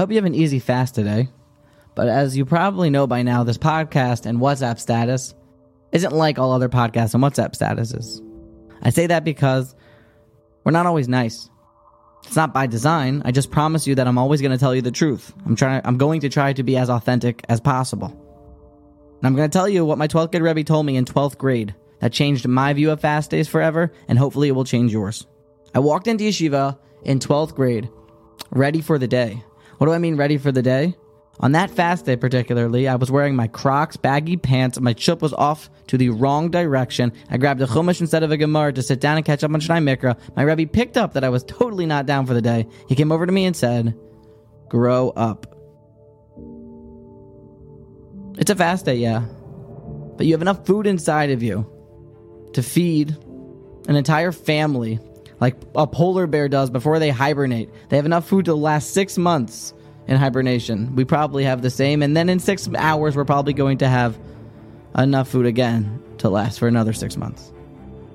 Hope you have an easy fast today. But as you probably know by now, this podcast and WhatsApp status isn't like all other podcasts and WhatsApp statuses. I say that because we're not always nice. It's not by design. I just promise you that I'm always going to tell you the truth. I'm trying I'm going to try to be as authentic as possible. And I'm going to tell you what my 12th grade Rebbe told me in 12th grade that changed my view of fast days forever and hopefully it will change yours. I walked into yeshiva in 12th grade ready for the day. What do I mean ready for the day? On that fast day, particularly, I was wearing my Crocs, baggy pants, my chup was off to the wrong direction. I grabbed a chumash instead of a gemara to sit down and catch up on Shnai Mikra. My Rebbe picked up that I was totally not down for the day. He came over to me and said, Grow up. It's a fast day, yeah. But you have enough food inside of you to feed an entire family like a polar bear does before they hibernate. They have enough food to last six months in hibernation. We probably have the same, and then in six hours, we're probably going to have enough food again to last for another six months.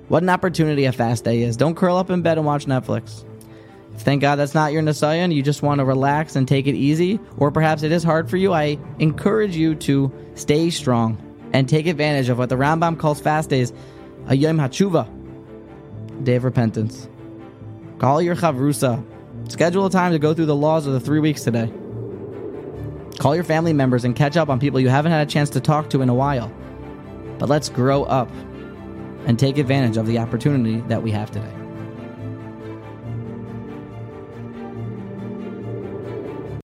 What an opportunity a fast day is. Don't curl up in bed and watch Netflix. Thank God that's not your nisayon and you just want to relax and take it easy, or perhaps it is hard for you, I encourage you to stay strong and take advantage of what the Rambam calls fast days, a Yom HaTshuva, day of repentance. Call your Chavrusa. Schedule a time to go through the laws of the three weeks today. Call your family members and catch up on people you haven't had a chance to talk to in a while. But let's grow up and take advantage of the opportunity that we have today.